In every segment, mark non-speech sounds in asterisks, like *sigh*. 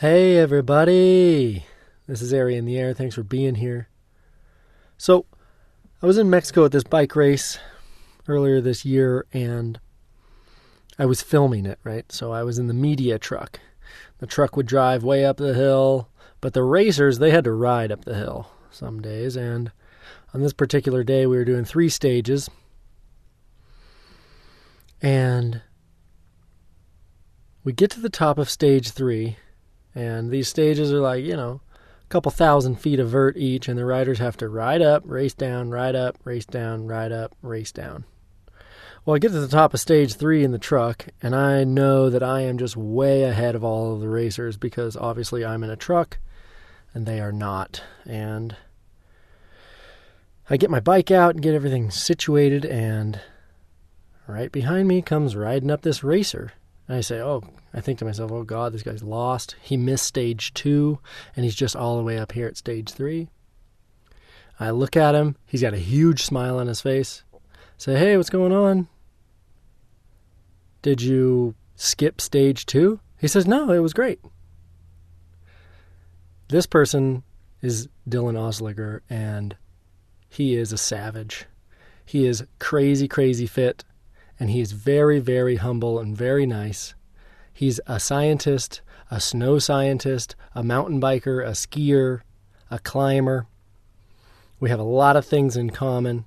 Hey, everybody. This is Ari in the Air. Thanks for being here. So, I was in Mexico at this bike race earlier this year and I was filming it, right? So, I was in the media truck. The truck would drive way up the hill, but the racers, they had to ride up the hill some days. And on this particular day, we were doing three stages. And we get to the top of stage three and these stages are like, you know, a couple thousand feet of vert each, and the riders have to ride up, race down, ride up, race down, ride up, race down. Well, I get to the top of stage three in the truck, and I know that I am just way ahead of all of the racers because obviously I'm in a truck and they are not. And I get my bike out and get everything situated, and right behind me comes riding up this racer. And I say, oh, I think to myself, oh God, this guy's lost. He missed stage two, and he's just all the way up here at stage three. I look at him. He's got a huge smile on his face. Say, hey, what's going on? Did you skip stage two? He says, no, it was great. This person is Dylan Osliger, and he is a savage. He is crazy, crazy fit and he is very, very humble and very nice. He's a scientist, a snow scientist, a mountain biker, a skier, a climber. We have a lot of things in common.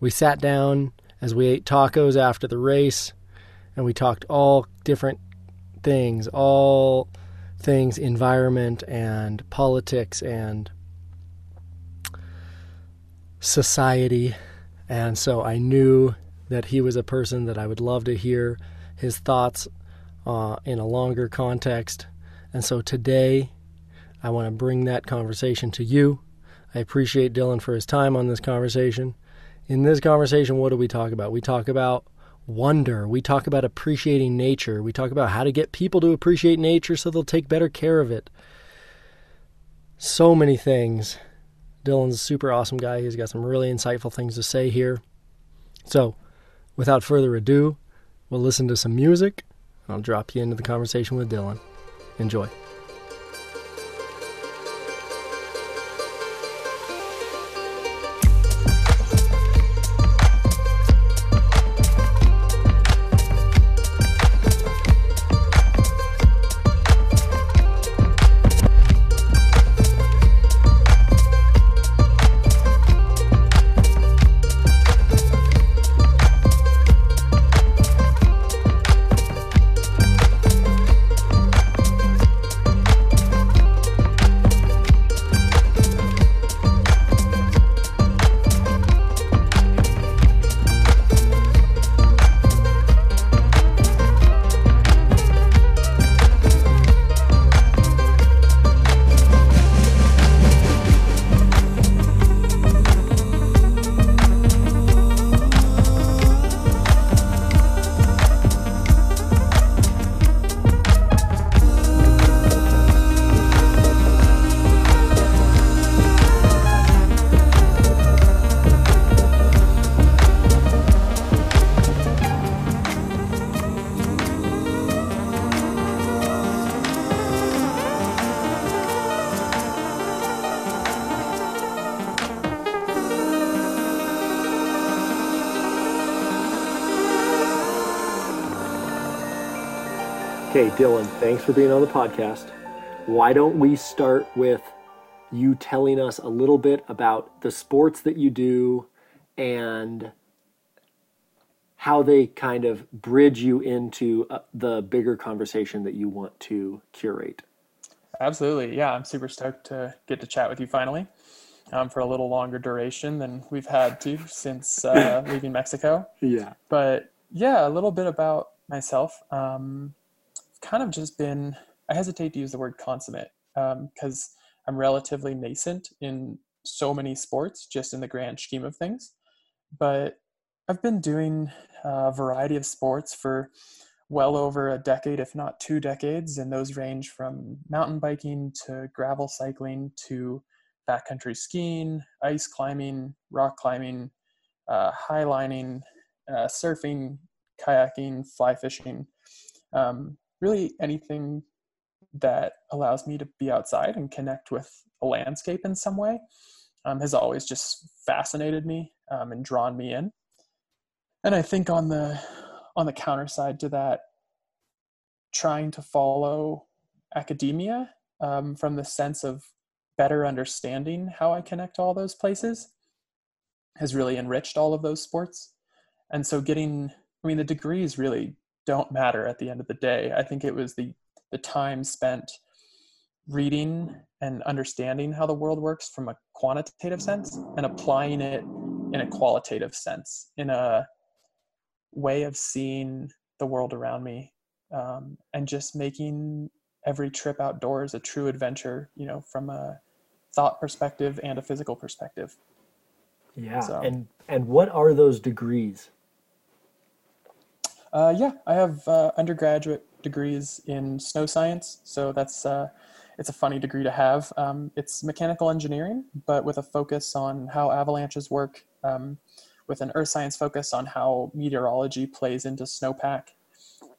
We sat down as we ate tacos after the race, and we talked all different things, all things environment and politics and society. And so I knew that he was a person that I would love to hear his thoughts uh, in a longer context. And so today, I want to bring that conversation to you. I appreciate Dylan for his time on this conversation. In this conversation, what do we talk about? We talk about wonder. We talk about appreciating nature. We talk about how to get people to appreciate nature so they'll take better care of it. So many things. Dylan's a super awesome guy. He's got some really insightful things to say here. So, Without further ado, we'll listen to some music. I'll drop you into the conversation with Dylan. Enjoy. Okay, Dylan, thanks for being on the podcast. Why don't we start with you telling us a little bit about the sports that you do and how they kind of bridge you into uh, the bigger conversation that you want to curate? Absolutely. Yeah, I'm super stoked to get to chat with you finally um, for a little longer duration than we've had to since uh, *laughs* leaving Mexico. Yeah. But yeah, a little bit about myself. Um, kind of just been, I hesitate to use the word consummate because um, I'm relatively nascent in so many sports, just in the grand scheme of things. But I've been doing a variety of sports for well over a decade, if not two decades, and those range from mountain biking to gravel cycling to backcountry skiing, ice climbing, rock climbing, uh, highlining, uh, surfing, kayaking, fly fishing. Um, really anything that allows me to be outside and connect with a landscape in some way um, has always just fascinated me um, and drawn me in. And I think on the on the counter side to that, trying to follow academia um, from the sense of better understanding how I connect all those places has really enriched all of those sports. And so getting, I mean, the degrees really don't matter at the end of the day. I think it was the the time spent reading and understanding how the world works from a quantitative sense and applying it in a qualitative sense, in a way of seeing the world around me, um, and just making every trip outdoors a true adventure, you know, from a thought perspective and a physical perspective. Yeah. So, and and what are those degrees? Uh, yeah, I have uh, undergraduate degrees in snow science, so that's uh, it's a funny degree to have. Um, it's mechanical engineering, but with a focus on how avalanches work, um, with an earth science focus on how meteorology plays into snowpack,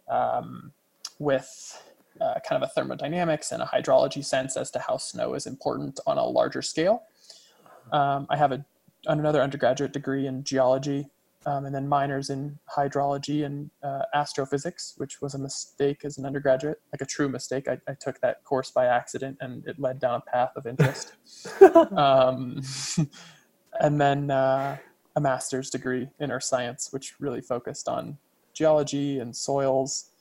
um, with uh, kind of a thermodynamics and a hydrology sense as to how snow is important on a larger scale. Um, I have a, another undergraduate degree in geology um, and then minors in hydrology and uh, astrophysics, which was a mistake as an undergraduate, like a true mistake. I, I took that course by accident and it led down a path of interest. *laughs* um, *laughs* and then uh, a master's degree in earth science, which really focused on geology and soils,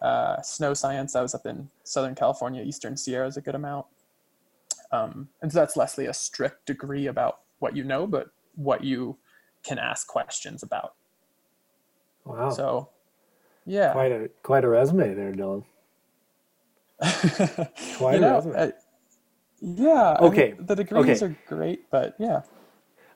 uh, snow science. I was up in Southern California, Eastern Sierras a good amount. Um, and so that's lessly a strict degree about what you know, but what you can ask questions about. Wow. So, yeah. Quite a quite a resume there, Dylan. *laughs* quite you know, a resume. Uh, yeah. Okay. I mean, the degrees okay. are great, but yeah.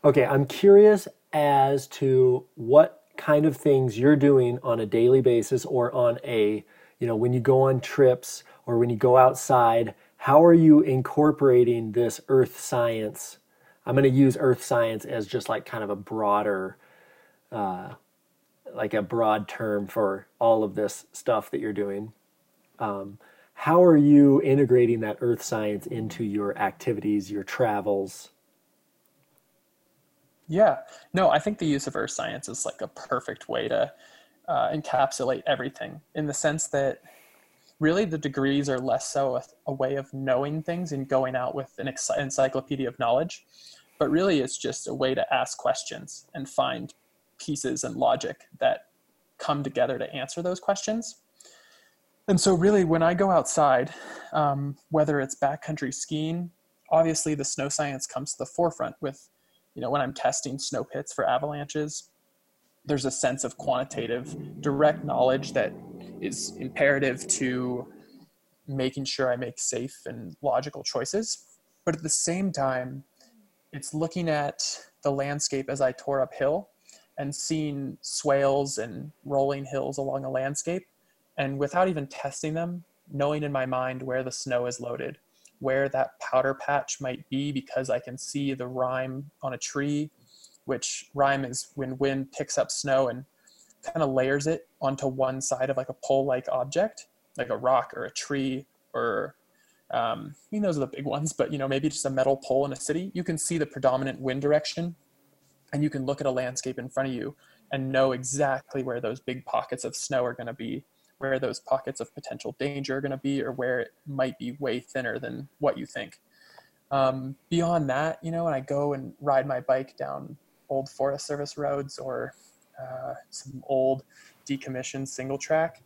Okay, I'm curious as to what kind of things you're doing on a daily basis or on a, you know, when you go on trips or when you go outside, how are you incorporating this earth science I'm going to use earth science as just like kind of a broader, uh, like a broad term for all of this stuff that you're doing. Um, how are you integrating that earth science into your activities, your travels? Yeah, no, I think the use of earth science is like a perfect way to uh, encapsulate everything in the sense that really the degrees are less so a, a way of knowing things and going out with an encyclopedia of knowledge but really it's just a way to ask questions and find pieces and logic that come together to answer those questions. And so really when i go outside um, whether it's backcountry skiing obviously the snow science comes to the forefront with you know when i'm testing snow pits for avalanches there's a sense of quantitative direct knowledge that is imperative to making sure i make safe and logical choices. But at the same time it's looking at the landscape as I tore uphill and seeing swales and rolling hills along a landscape. And without even testing them, knowing in my mind where the snow is loaded, where that powder patch might be because I can see the rime on a tree, which rime is when wind picks up snow and kind of layers it onto one side of like a pole like object, like a rock or a tree or um, I mean, those are the big *laughs* ones, but you know, maybe just a metal pole in a city, you can see the predominant wind direction and you can look at a landscape in front of you and know exactly where those big pockets of snow are going to be, where those pockets of potential danger are going to be, or where it might be way thinner than what you think. Um, beyond that, you know, when I go and ride my bike down old Forest Service roads or uh, some old decommissioned single track,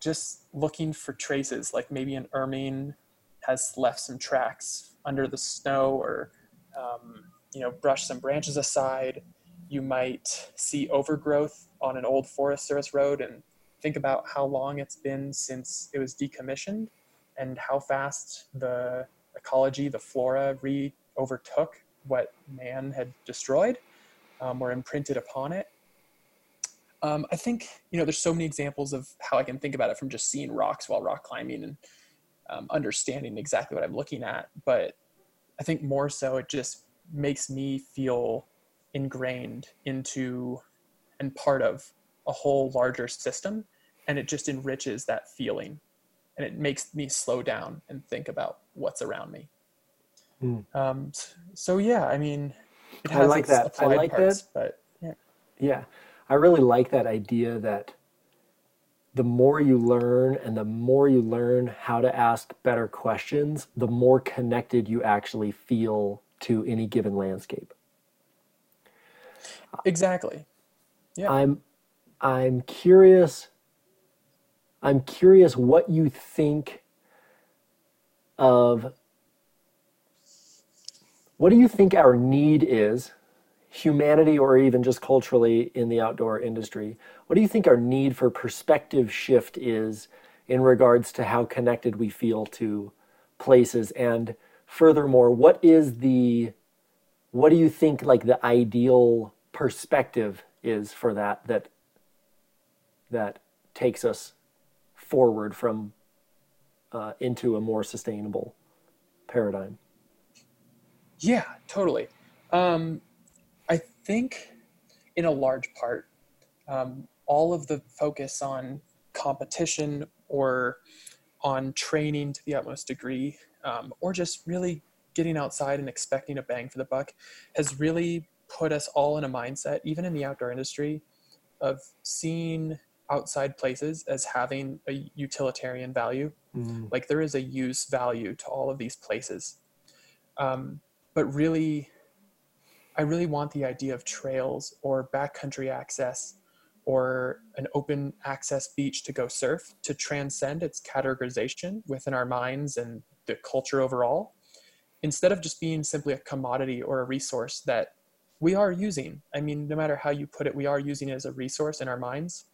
just looking for traces, like maybe an ermine has left some tracks under the snow or um, you know brush some branches aside you might see overgrowth on an old forest service road and think about how long it's been since it was decommissioned and how fast the ecology the flora re overtook what man had destroyed um, or imprinted upon it. Um, i think you know there's so many examples of how i can think about it from just seeing rocks while rock climbing and um, understanding exactly what I'm looking at. But I think more so, it just makes me feel ingrained into and part of a whole larger system. And it just enriches that feeling. and it makes me slow down and think about what's around me. Mm. Um, so yeah, I mean, it I like that. I like parts, that. but yeah, Yeah, I really like that idea that the more you learn and the more you learn how to ask better questions, the more connected you actually feel to any given landscape. exactly. Yeah. I'm I'm curious I'm curious what you think of what do you think our need is humanity or even just culturally in the outdoor industry. What do you think our need for perspective shift is in regards to how connected we feel to places? And furthermore what is the what do you think like the ideal perspective is for that that that takes us forward from uh, into a more sustainable paradigm? Yeah, totally. Um, think, in a large part, um, all of the focus on competition or on training to the utmost degree, um, or just really getting outside and expecting a bang for the buck, has really put us all in a mindset, even in the outdoor industry, of seeing outside places as having a utilitarian value. Mm. Like there is a use value to all of these places. Um, but really, I really want the idea of trails or backcountry access or an open access beach to go surf to transcend its categorization within our minds and the culture overall, instead of just being simply a commodity or a resource that we are using. I mean, no matter how you put it, we are using it as a resource in our minds,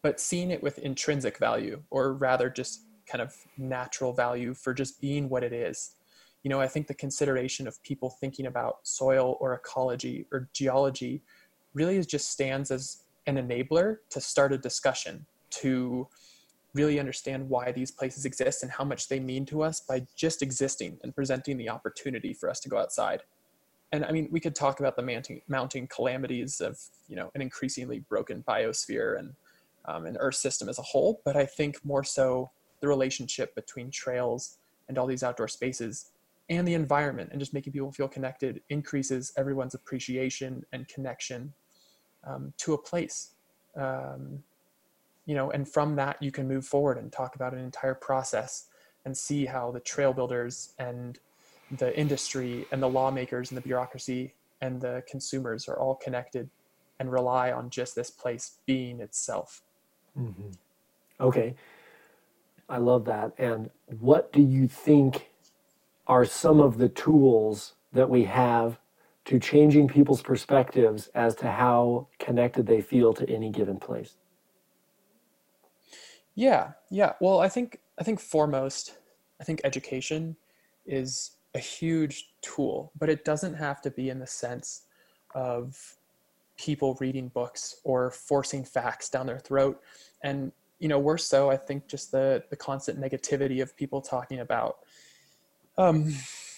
but seeing it with intrinsic value, or rather just kind of natural value for just being what it is you know i think the consideration of people thinking about soil or ecology or geology really is just stands as an enabler to start a discussion to really understand why these places exist and how much they mean to us by just existing and presenting the opportunity for us to go outside. And i mean we could talk about the mounting, mounting calamities of you know an increasingly broken biosphere and um, an earth system as a whole but i think more so the relationship between trails and all these outdoor spaces and the environment and just making people feel connected increases everyone's appreciation and connection um, to a place um, you know and from that you can move forward and talk about an entire process and see how the trail builders and the industry and the lawmakers and the bureaucracy and the consumers are all connected and rely on just this place being itself Mhm. Okay. I love that. And what do you think are some of the tools that we have to changing people's perspectives as to how connected they feel to any given place? Yeah, yeah. Well, I think I think foremost, I think education is a huge tool, but it doesn't have to be in the sense of people reading books or forcing facts down their throat. And you know, worse so, I think just the the constant negativity of people talking about um,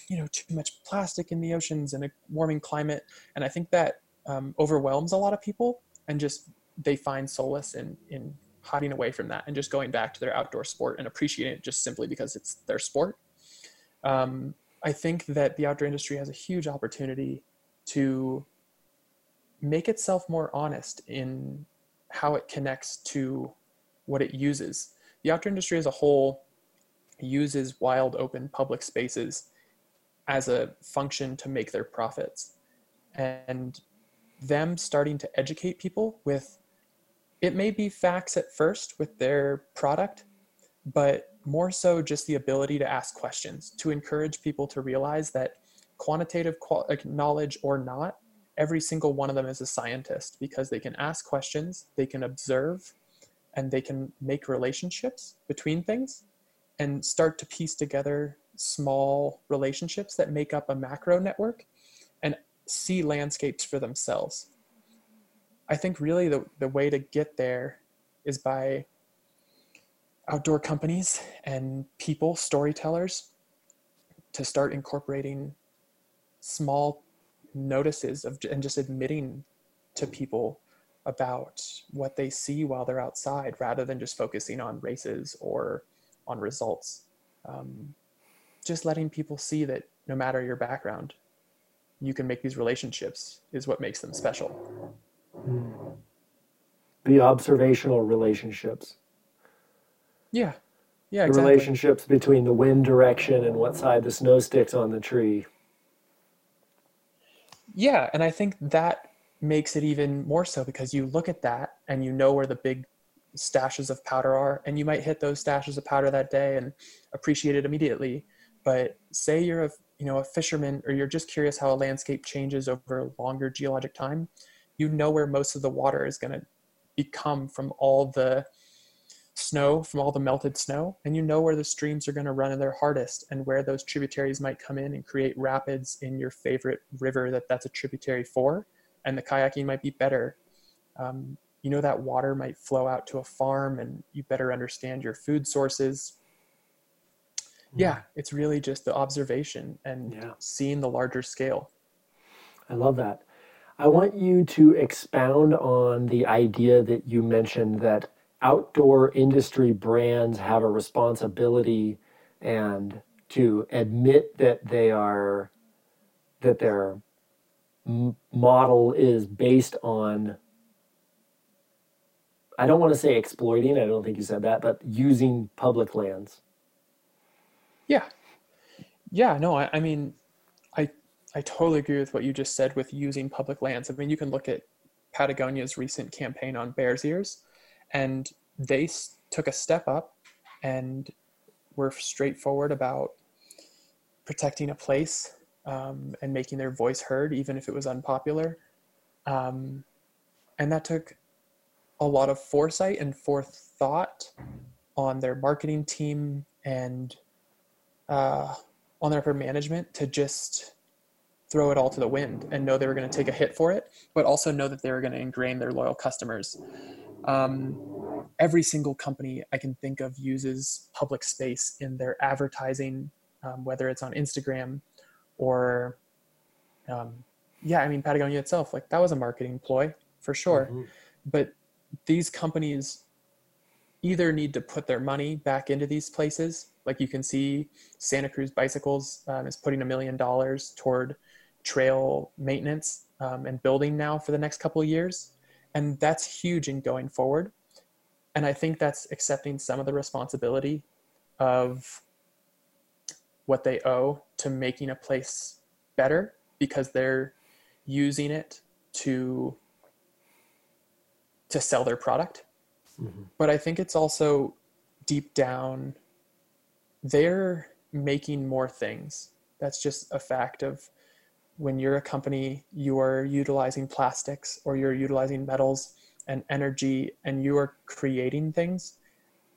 you know, too much plastic in the oceans and a warming climate. And I think that um, overwhelms a lot of people and just they find solace in in hiding away from that and just going back to their outdoor sport and appreciating it just simply because it's their sport. Um, I think that the outdoor industry has a huge opportunity to make itself more honest in how it connects to what it uses. The outdoor industry as a whole uses wild open public spaces as a function to make their profits. And them starting to educate people with it may be facts at first with their product, but more so just the ability to ask questions, to encourage people to realize that quantitative knowledge or not, every single one of them is a scientist because they can ask questions, they can observe, and they can make relationships between things and start to piece together small relationships that make up a macro network and see landscapes for themselves. I think really the, the way to get there is by outdoor companies and people, storytellers, to start incorporating small notices of and just admitting to people about what they see while they're outside rather than just focusing on races or on results. Um, just letting people see that no matter your background, you can make these relationships is what makes them special. Mm. The observational relationships. Yeah. Yeah, exactly. the relationships between the wind direction and what side the snow sticks on the tree. Yeah, and I think that makes it even more so because you look at that and you know where the big stashes of powder are and you might hit those stashes of powder that day and appreciate it immediately. But say you're a you know a fisherman or you're just curious how a landscape changes over longer geologic time you know where most of the water is going to become from all the snow from all the melted snow and you know where the streams are going to run in their hardest and where those tributaries might come in and create rapids in your favorite river that that's a tributary for and the kayaking might be better. Um, you know that water might flow out to a farm and you better understand your food sources yeah it's really just the observation and Yeah. seeing the larger scale I love that. I want you to expound on the idea that you mentioned that outdoor industry brands have a responsibility and to admit that they are that their model is based on I don't want to say exploiting, I don't think you said that, but using public lands. yeah. Yeah no i, I mean i i totally agree with what you just said with using public lands. I mean you can look at patagonia's recent campaign on bears ears and they took a step up and were straightforward about protecting a place um, and making their voice heard even if it was unpopular. Um, and that took a lot of foresight and forethought on their marketing team and uh, on their upper management to just throw it all to the wind and know they were going to take a hit for it, but also know that they were going to ingrain their loyal customers. Um, every single company I can think of uses public space in their advertising, um, whether it's on Instagram or, um, yeah, I mean, Patagonia itself, like that was a marketing ploy for sure. Mhm. But these companies either need to put their money back into these places. Like you can see, Santa Cruz Bicycles um, is putting a million dollars toward trail maintenance um, and building now for the next couple of years. And that's huge in going forward. And I think that's accepting some of the responsibility of what they owe to making a place better because they're using it to to sell their product Mhm. but I think it's also deep down, they're making more things. That's just a fact of when you're a company, you are utilizing plastics or you're utilizing metals and energy and you are creating things.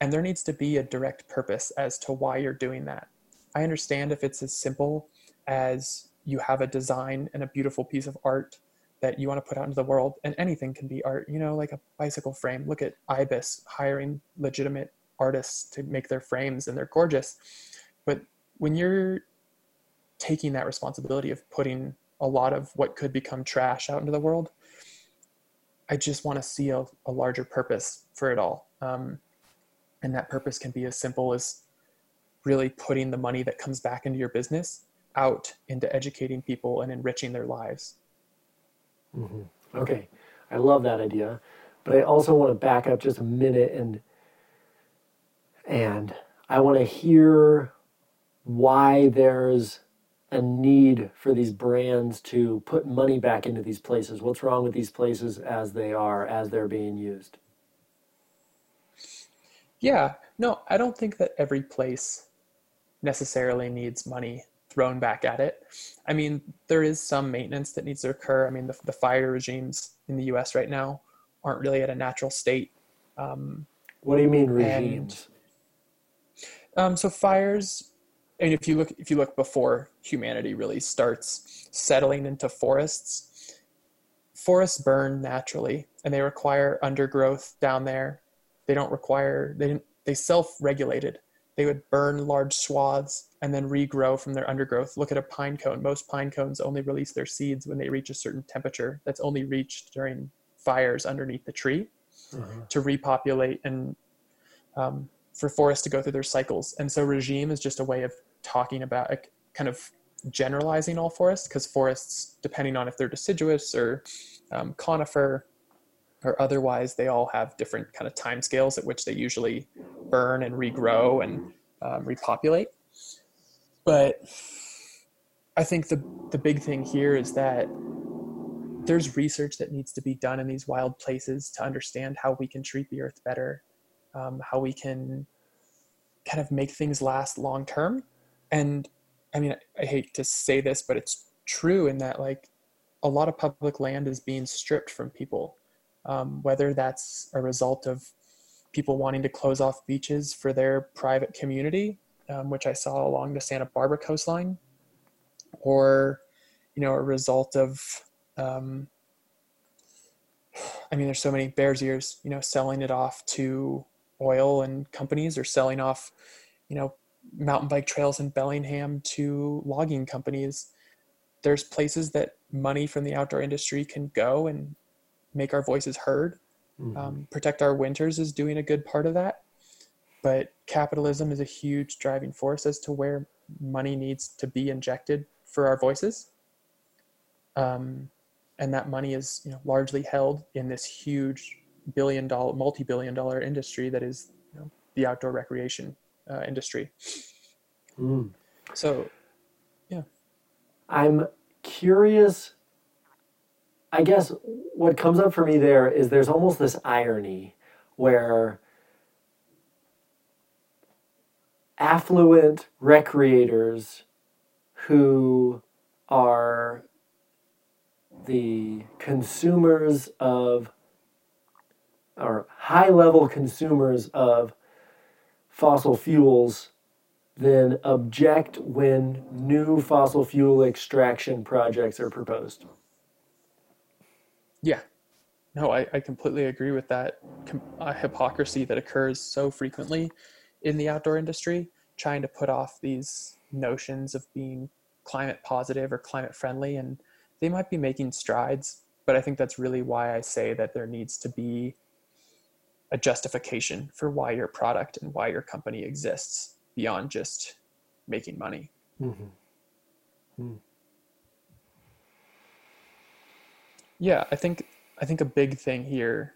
And there needs to be a direct purpose as to why you're doing that. I understand if it's as simple as you have a design and a beautiful piece of art that you want to put out into the world and anything can be art you know like a bicycle frame. Look at ibis hiring legitimate artists to make their frames and they're gorgeous. But when you're taking that responsibility of putting a lot of what could become trash out into the world i just want to see a, a larger purpose for it all. Um, and that purpose can be as simple as really putting the money that comes back into your business out into educating people and enriching their lives Mhm. Okay, I love that idea, but I also want to back up just a minute and and I want to hear why there's a need for these brands to put money back into these places. What's wrong with these places as they are, as they're being used? Yeah, no, I don't think that every place necessarily needs money thrown back at it. I mean, there is some maintenance that needs to occur. I mean, the, the fire regimes in the US right now aren't really at a natural state. Um, What do you mean regimes? um, so fires, and if you look if you look before humanity really starts settling into forests, forests burn naturally and they require undergrowth down there. They don't require they didn't they self-regulated. They would burn large swaths and then regrow from their undergrowth. Look at a pine cone. Most pine cones only release their seeds when they reach a certain temperature that's only reached during fires underneath the tree Uh-huh. to repopulate and um, for forests to go through their cycles. And so regime is just a way of talking about like, kind of generalizing all forests because forests, depending on if they're deciduous or um, conifer or otherwise, they all have different kind of time scales at which they usually burn and regrow and um, repopulate. But I think the the big thing here is that there's research that needs to be done in these wild places to understand how we can treat the earth better, um, how we can kind of make things last long term. And I mean, I hate to say this, but it's true in that like a lot of public land is being stripped from people, um, whether that's a result of people wanting to close off beaches for their private community, um, which I saw along the Santa Barbara coastline, or you know, a result of um, *sighs* I mean, there's so many Bears Ears, you know, selling it off to oil and companies or selling off, you know, mountain bike trails in Bellingham to logging companies. There's places that money from the outdoor industry can go and make our voices heard. Mm-hmm. Um, protect our winters is doing a good part of that. But capitalism is a huge driving force as to where money needs to be injected for our voices. Um, and that money is you know, largely held in this huge billion dollar, multi-billion dollar industry that is you know, the outdoor recreation uh, industry. Mm. So, yeah. I'm curious. I guess what comes up for me there is there's almost this irony where affluent recreators who are the consumers of or high level consumers of fossil fuels then object when new fossil fuel extraction projects are proposed. Yeah. No, I, I completely agree with that com- uh, hypocrisy that occurs so frequently in the outdoor industry, trying to put off these notions of being climate positive or climate friendly. And they might be making strides, but I think that's really why I say that there needs to be a justification for why your product and why your company exists beyond just making money. Mm-hmm. Mm. Yeah, I think I think a big thing here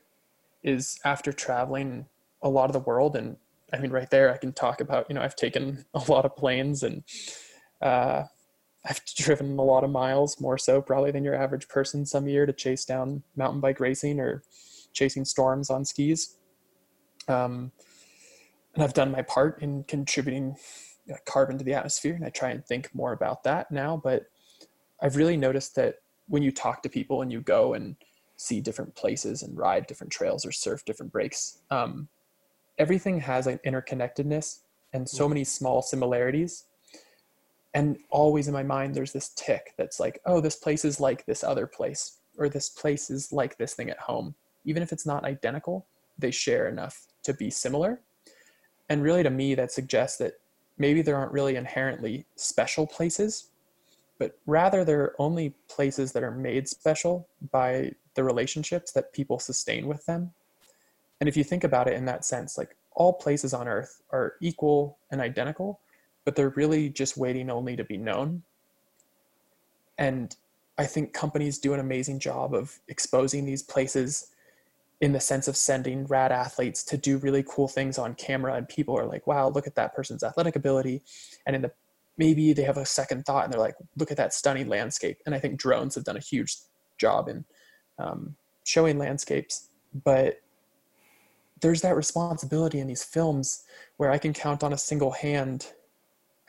is after traveling a lot of the world, and I mean, right there, I can talk about you know I've taken *laughs* a lot of planes and uh, I've driven a lot of miles, more so probably than your average person some year to chase down mountain bike racing or chasing storms on skis. Um, and I've done my part in contributing carbon to the atmosphere, and I try and think more about that now. But I've really noticed that when you talk to people and you go and see different places and ride different trails or surf different breaks, um, everything has an interconnectedness and so many small similarities. And always in my mind there's this tick that's like oh this place is like this other place or this place is like this thing at home. Even if it's not identical they share enough to be similar. And really to me that suggests that maybe there aren't really inherently special places but rather they're only places that are made special by the relationships that people sustain with them and if you think about it in that sense like all places on earth are equal and identical but they're really just waiting only to be known. And I think companies do an amazing job of exposing these places in the sense of sending rad athletes to do really cool things on camera and people are like wow look at that person's athletic ability and in the maybe they have a second thought and they're like look at that stunning landscape. And i think drones have done a huge job in um, showing landscapes. But there's that responsibility in these films where i can count on a single hand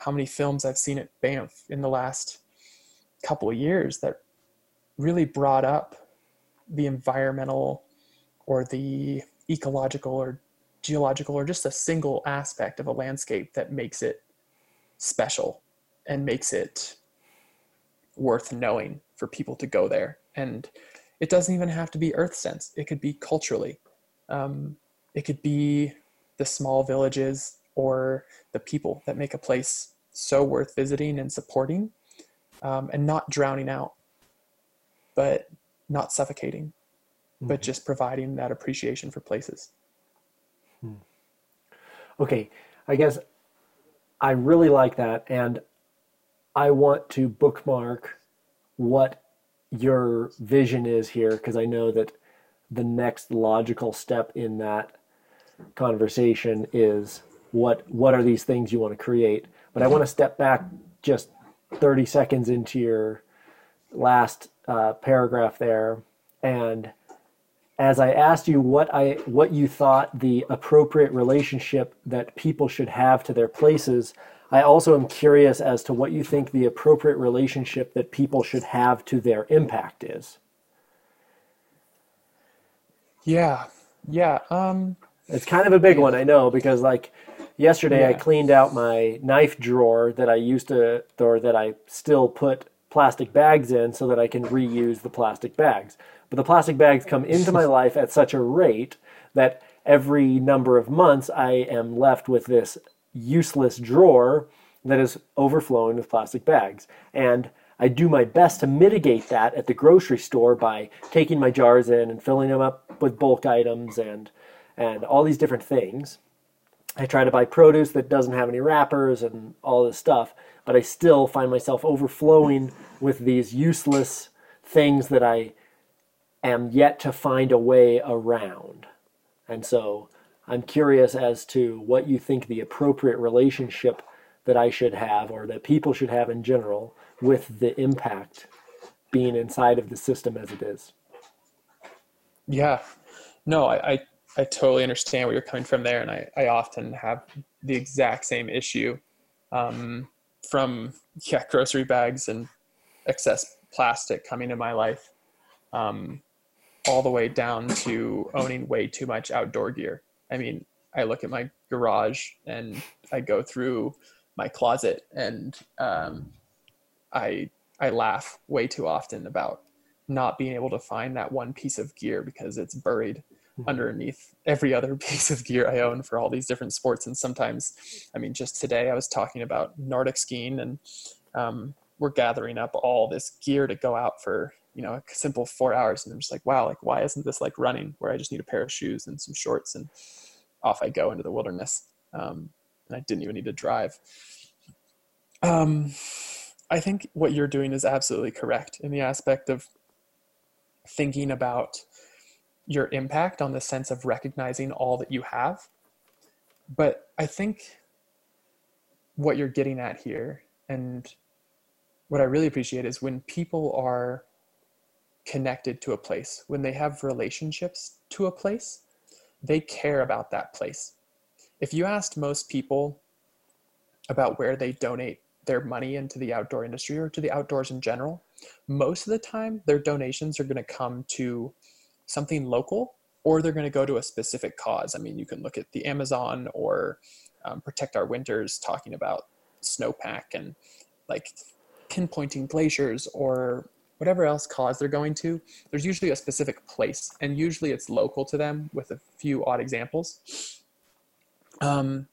how many films I've seen at Banff in the last couple of years that really brought up the environmental or the ecological or geological or just a single aspect of a landscape that makes it special and makes it worth knowing for people to go there. And it doesn't even have to be earth sense, it could be culturally. Um, it could be the small villages or the people that make a place so worth visiting and supporting um, and not drowning out but not suffocating mm-hmm. but just providing that appreciation for places hmm. Okay, I guess I really like that, and I want to bookmark what your vision is here because I know that the next logical step in that conversation is what what are these things you want to create? But i want to step back just 30 seconds into your last uh, paragraph there and as i asked you what i what you thought the appropriate relationship that people should have to their places i also am curious as to what you think the appropriate relationship that people should have to their impact is. Yeah. Yeah um it's kind of a big one, I know, because like yesterday I cleaned out my knife drawer that I used to, or that I still put plastic bags in so that I can reuse the plastic bags. But the plastic bags come *laughs* into my life at such a rate that every number of months I am left with this useless drawer that is overflowing with plastic bags. And I do my best to mitigate that at the grocery store by taking my jars in and filling them up with bulk items and and all these different things. I try to buy produce that doesn't have any wrappers and all this stuff, but I still find myself overflowing with these useless things that I am yet to find a way around. And so I'm curious as to what you think the appropriate relationship that I should have or that people should have in general with the impact being inside of the system as it is. Yeah. No, I, I, I totally understand where you're coming from there. And I, I often have the exact same issue um, from, yeah, grocery bags and excess plastic coming in my life, um, all the way down to owning way too much outdoor gear. I mean, I look at my garage and I go through my closet and um, I, I laugh way too often about not being able to find that one piece of gear because it's buried underneath every other *laughs* piece of gear I own for all these different sports. And sometimes, I mean, just today I was talking about Nordic skiing and um, we're gathering up all this gear to go out for, you know, a simple four hours. And I'm just like, wow, like, why isn't this like running where I just need a pair of shoes and some shorts and off I go into the wilderness. Um, and I didn't even need to drive. Um, I think what you're doing is absolutely correct in the aspect of thinking about your impact on the sense of recognizing all that you have. But I think what you're getting at here and what I really appreciate is when people are connected to a place, when they have relationships to a place, they care about that place. If you asked most people about where they donate their money into the outdoor industry or to the outdoors in general, most of the time their donations are going to come to something local or they're going to go to a specific cause. I mean, you can look at the Amazon or um, Protect Our Winters talking about snowpack and like pinpointing glaciers or whatever else cause they're going to. There's usually a specific place, and usually it's local to them with a few odd examples. Um,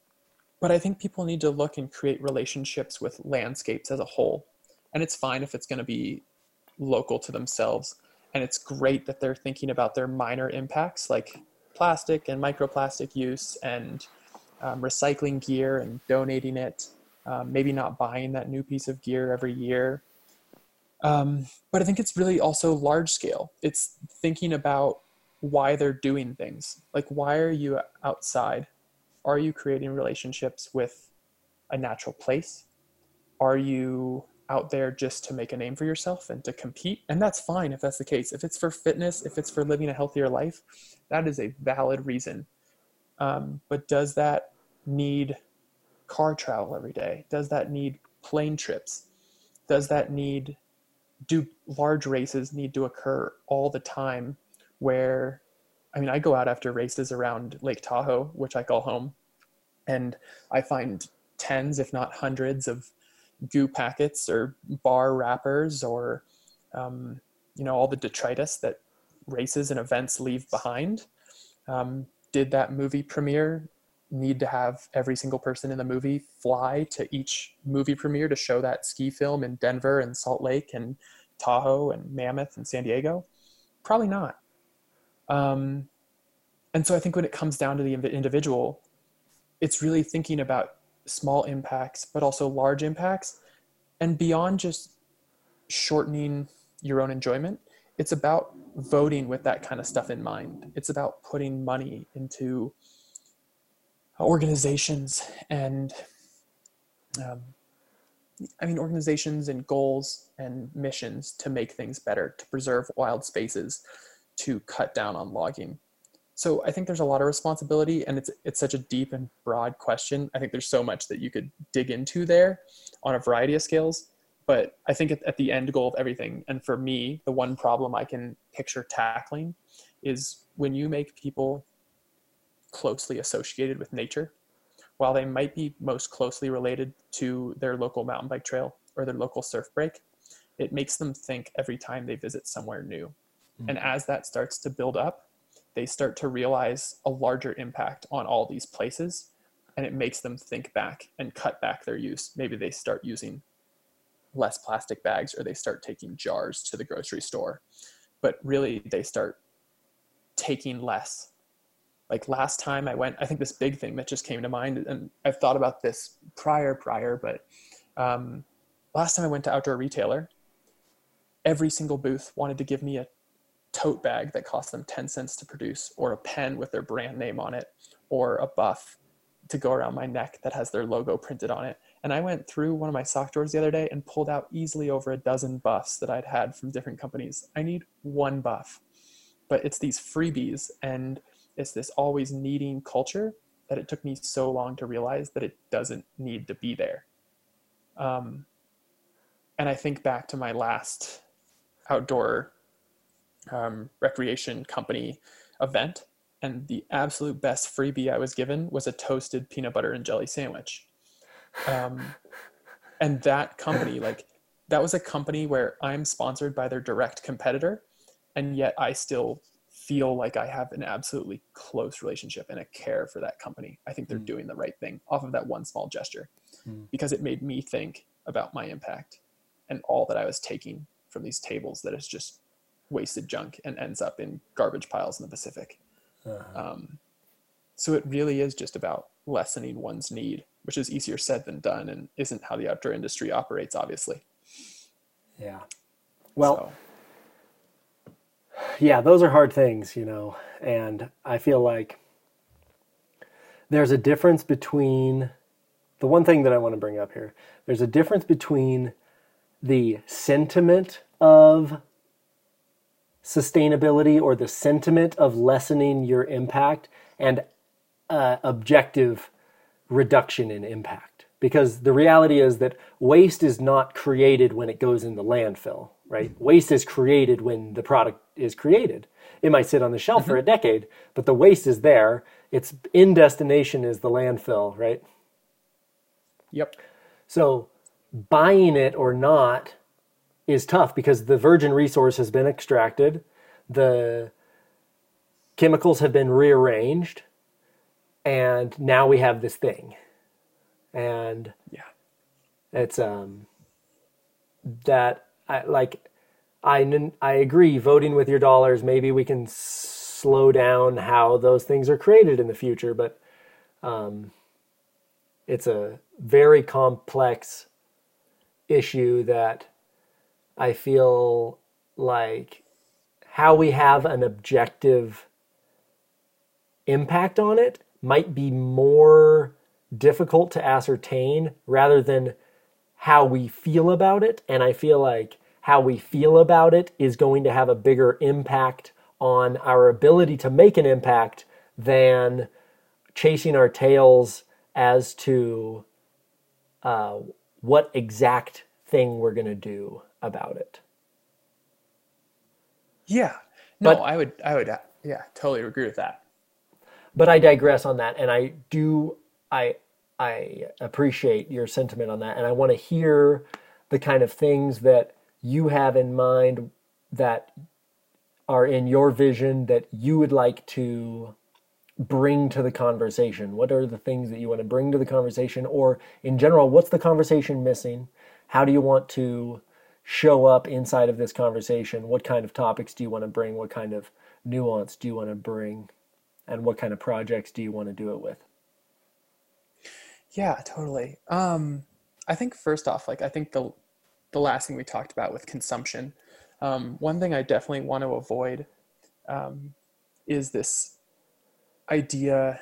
but I think people need to look and create relationships with landscapes as a whole. And it's fine if it's going to be local to themselves. And it's great that they're thinking about their minor impacts like plastic and microplastic use and um, recycling gear and donating it. Um, maybe not buying that new piece of gear every year. Um, but I think it's really also large scale. It's thinking about why they're doing things. Like, why are you outside? Are you creating relationships with a natural place? Are you out there just to make a name for yourself and to compete? And that's fine if that's the case. If it's for fitness, if it's for living a healthier life, that is a valid reason. Um, but does that need car travel every day? Does that need plane trips? Does that need, do large races need to occur all the time where I mean, I go out after races around Lake Tahoe, which I call home, and I find tens, if not hundreds, of goo packets or bar wrappers or, um, you know, all the detritus that races and events leave behind. Um, did that movie premiere need to have every single person in the movie fly to each movie premiere to show that ski film in Denver and Salt Lake and Tahoe and Mammoth and San Diego? Probably not. Um, and so I think when it comes down to the individual, it's really thinking about small impacts, but also large impacts. And beyond just shortening your own enjoyment, it's about voting with that kind of stuff in mind. It's about putting money into organizations and, um, I mean, organizations and goals and missions to make things better, to preserve wild spaces, to cut down on logging. So I think there's a lot of responsibility, and it's it's such a deep and broad question. I think there's so much that you could dig into there on a variety of scales but I think at, at, the end goal of everything, and for me, the one problem I can picture tackling is when you make people closely associated with nature, while they might be most closely related to their local mountain bike trail or their local surf break, it makes them think every time they visit somewhere new. Mm-hmm. And as that starts to build up, they start to realize a larger impact on all these places and it makes them think back and cut back their use. Maybe they start using less plastic bags or they start taking jars to the grocery store. But really, they start taking less. Like last time I went, I think this big thing that just came to mind, and I've thought about this prior, prior, but um, last time I went to Outdoor Retailer, every single booth wanted to give me a tote bag that cost them 10 cents to produce, or a pen with their brand name on it, or a buff to go around my neck that has their logo printed on it. And I went through one of my sock drawers the other day and pulled out easily over a dozen buffs that I'd had from different companies. I need one buff, but it's these freebies and it's this always needing culture that it took me so long to realize that it doesn't need to be there. Um, and I think back to my last outdoor um, recreation company event, and the absolute best freebie I was given was a toasted peanut butter and jelly sandwich um, and that company *laughs* like that was a company where i'm sponsored by their direct competitor and yet i still feel like i have an absolutely close relationship and a care for that company i think they're mm. doing the right thing off of that one small gesture mm. because it made me think about my impact and all that i was taking from these tables that is just wasted junk and ends up in garbage piles in the pacific uh-huh. um, so it really is just about lessening one's need which is easier said than done and isn't how the outdoor industry operates, obviously. Yeah. Well, so. Yeah, those are hard things, you know, and I feel like there's a difference between the one thing that I want to bring up here. There's a difference between the sentiment of sustainability or the sentiment of lessening your impact and uh, objective reduction in impact because the reality is that waste is not created when it goes in the landfill right? Waste is created when the product is created. It might sit on the shelf mm-hmm. for a decade but the waste is there. Its in destination is the landfill right? Yep. So buying it or not is tough because the virgin resource has been extracted. The chemicals have been rearranged. And now we have this thing. And yeah. it's um that i like i i agree voting with your dollars maybe we can slow down how those things are created in the future but um it's a very complex issue that i feel like how we have an objective impact on it might be more difficult to ascertain rather than how we feel about it. And I feel like how we feel about it is going to have a bigger impact on our ability to make an impact than chasing our tails as to uh, what exact thing we're going to do about it. Yeah. No, but, I would, I would, yeah, totally agree with that but I digress on that, and I do I I appreciate your sentiment on that, and I want to hear the kind of things that you have in mind that are in your vision that you would like to bring to the conversation. What are the things that you want to bring to the conversation, or in general, what's the conversation missing? How do you want to show up inside of this conversation? What kind of topics do you want to bring? What kind of nuance do you want to bring? and what kind of projects do you want to do it with? Yeah, totally. Um, I think first off, like I think the the last thing we talked about with consumption, um, one thing I definitely want to avoid um, is this idea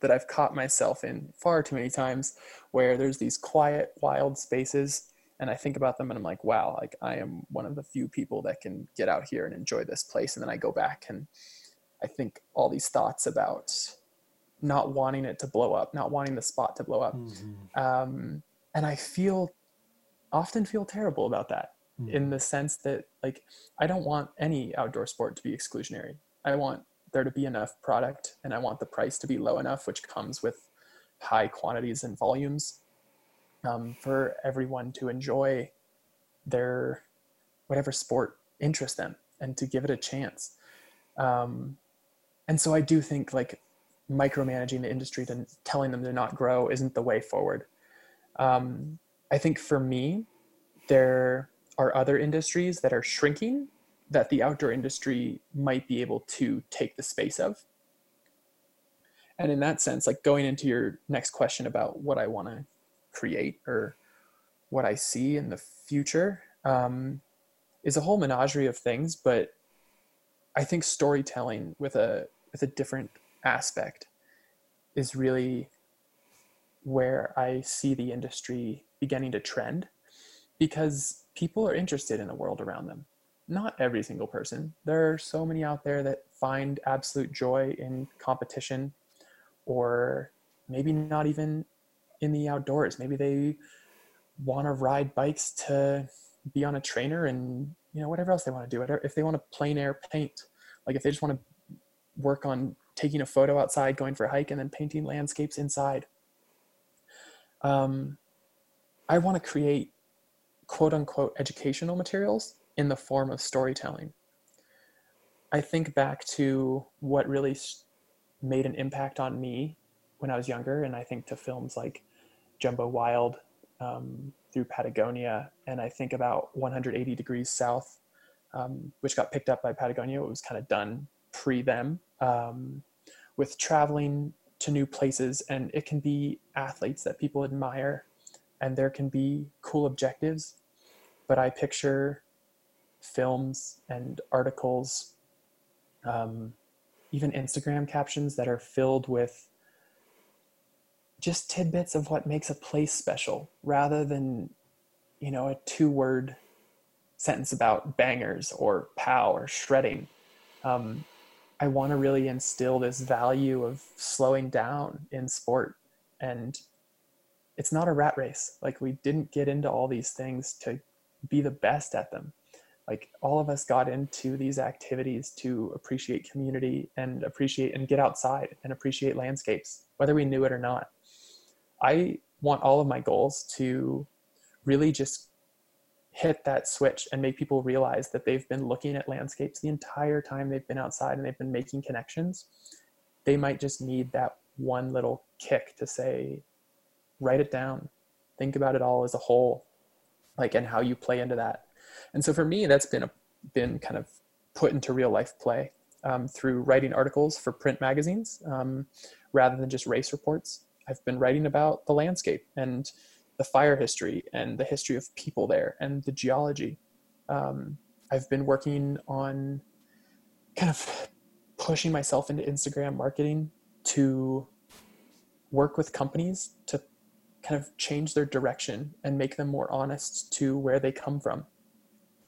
that I've caught myself in far too many times, where there's these quiet, wild spaces, and I think about them and I'm like, wow, like I am one of the few people that can get out here and enjoy this place, and then I go back and I think all these thoughts about not wanting it to blow up, not wanting the spot to blow up. Mm-hmm. Um, and I feel often feel terrible about that mm-hmm. in the sense that like I don't want any outdoor sport to be exclusionary. I want there to be enough product and I want the price to be low enough, which comes with high quantities and volumes um, for everyone to enjoy their whatever sport interests them and to give it a chance. Um, and so I do think like micromanaging the industry and telling them to not grow isn't the way forward. Um, I think for me, there are other industries that are shrinking that the outdoor industry might be able to take the space of. And in that sense, like going into your next question about what I want to create or what I see in the future um, is a whole menagerie of things, but I think storytelling with a with a different aspect is really where I see the industry beginning to trend because people are interested in the world around them. Not every single person. There are so many out there that find absolute joy in competition or maybe not even in the outdoors. Maybe they want to ride bikes to be on a trainer and you know whatever else they want to do. If they want to plein air paint, like if they just want to work on taking a photo outside, going for a hike, and then painting landscapes inside. Um, I want to create quote unquote educational materials in the form of storytelling. I think back to what really made an impact on me when I was younger, and I think to films like Jumbo Wild um, through Patagonia, and I think about 180 Degrees South, um, which got picked up by Patagonia. It was kind of done pre them um, with traveling to new places and it can be athletes that people admire and there can be cool objectives but i picture films and articles um, even instagram captions that are filled with just tidbits of what makes a place special rather than you know a two word sentence about bangers or pow or shredding. Um, I want to really instill this value of slowing down in sport. And it's not a rat race. Like we didn't get into all these things to be the best at them. Like all of us got into these activities to appreciate community and appreciate and get outside and appreciate landscapes, whether we knew it or not. I want all of my goals to really just hit that switch and make people realize that they've been looking at landscapes the entire time they've been outside and they've been making connections they might just need that one little kick to say write it down. Think about it all as a whole like and how you play into that. And so for me that's been a, been kind of put into real life play um, through writing articles for print magazines um, rather than just race reports. I've been writing about the landscape and the fire history and the history of people there and the geology. Um, I've been working on kind of pushing myself into Instagram marketing to work with companies to kind of change their direction and make them more honest to where they come from.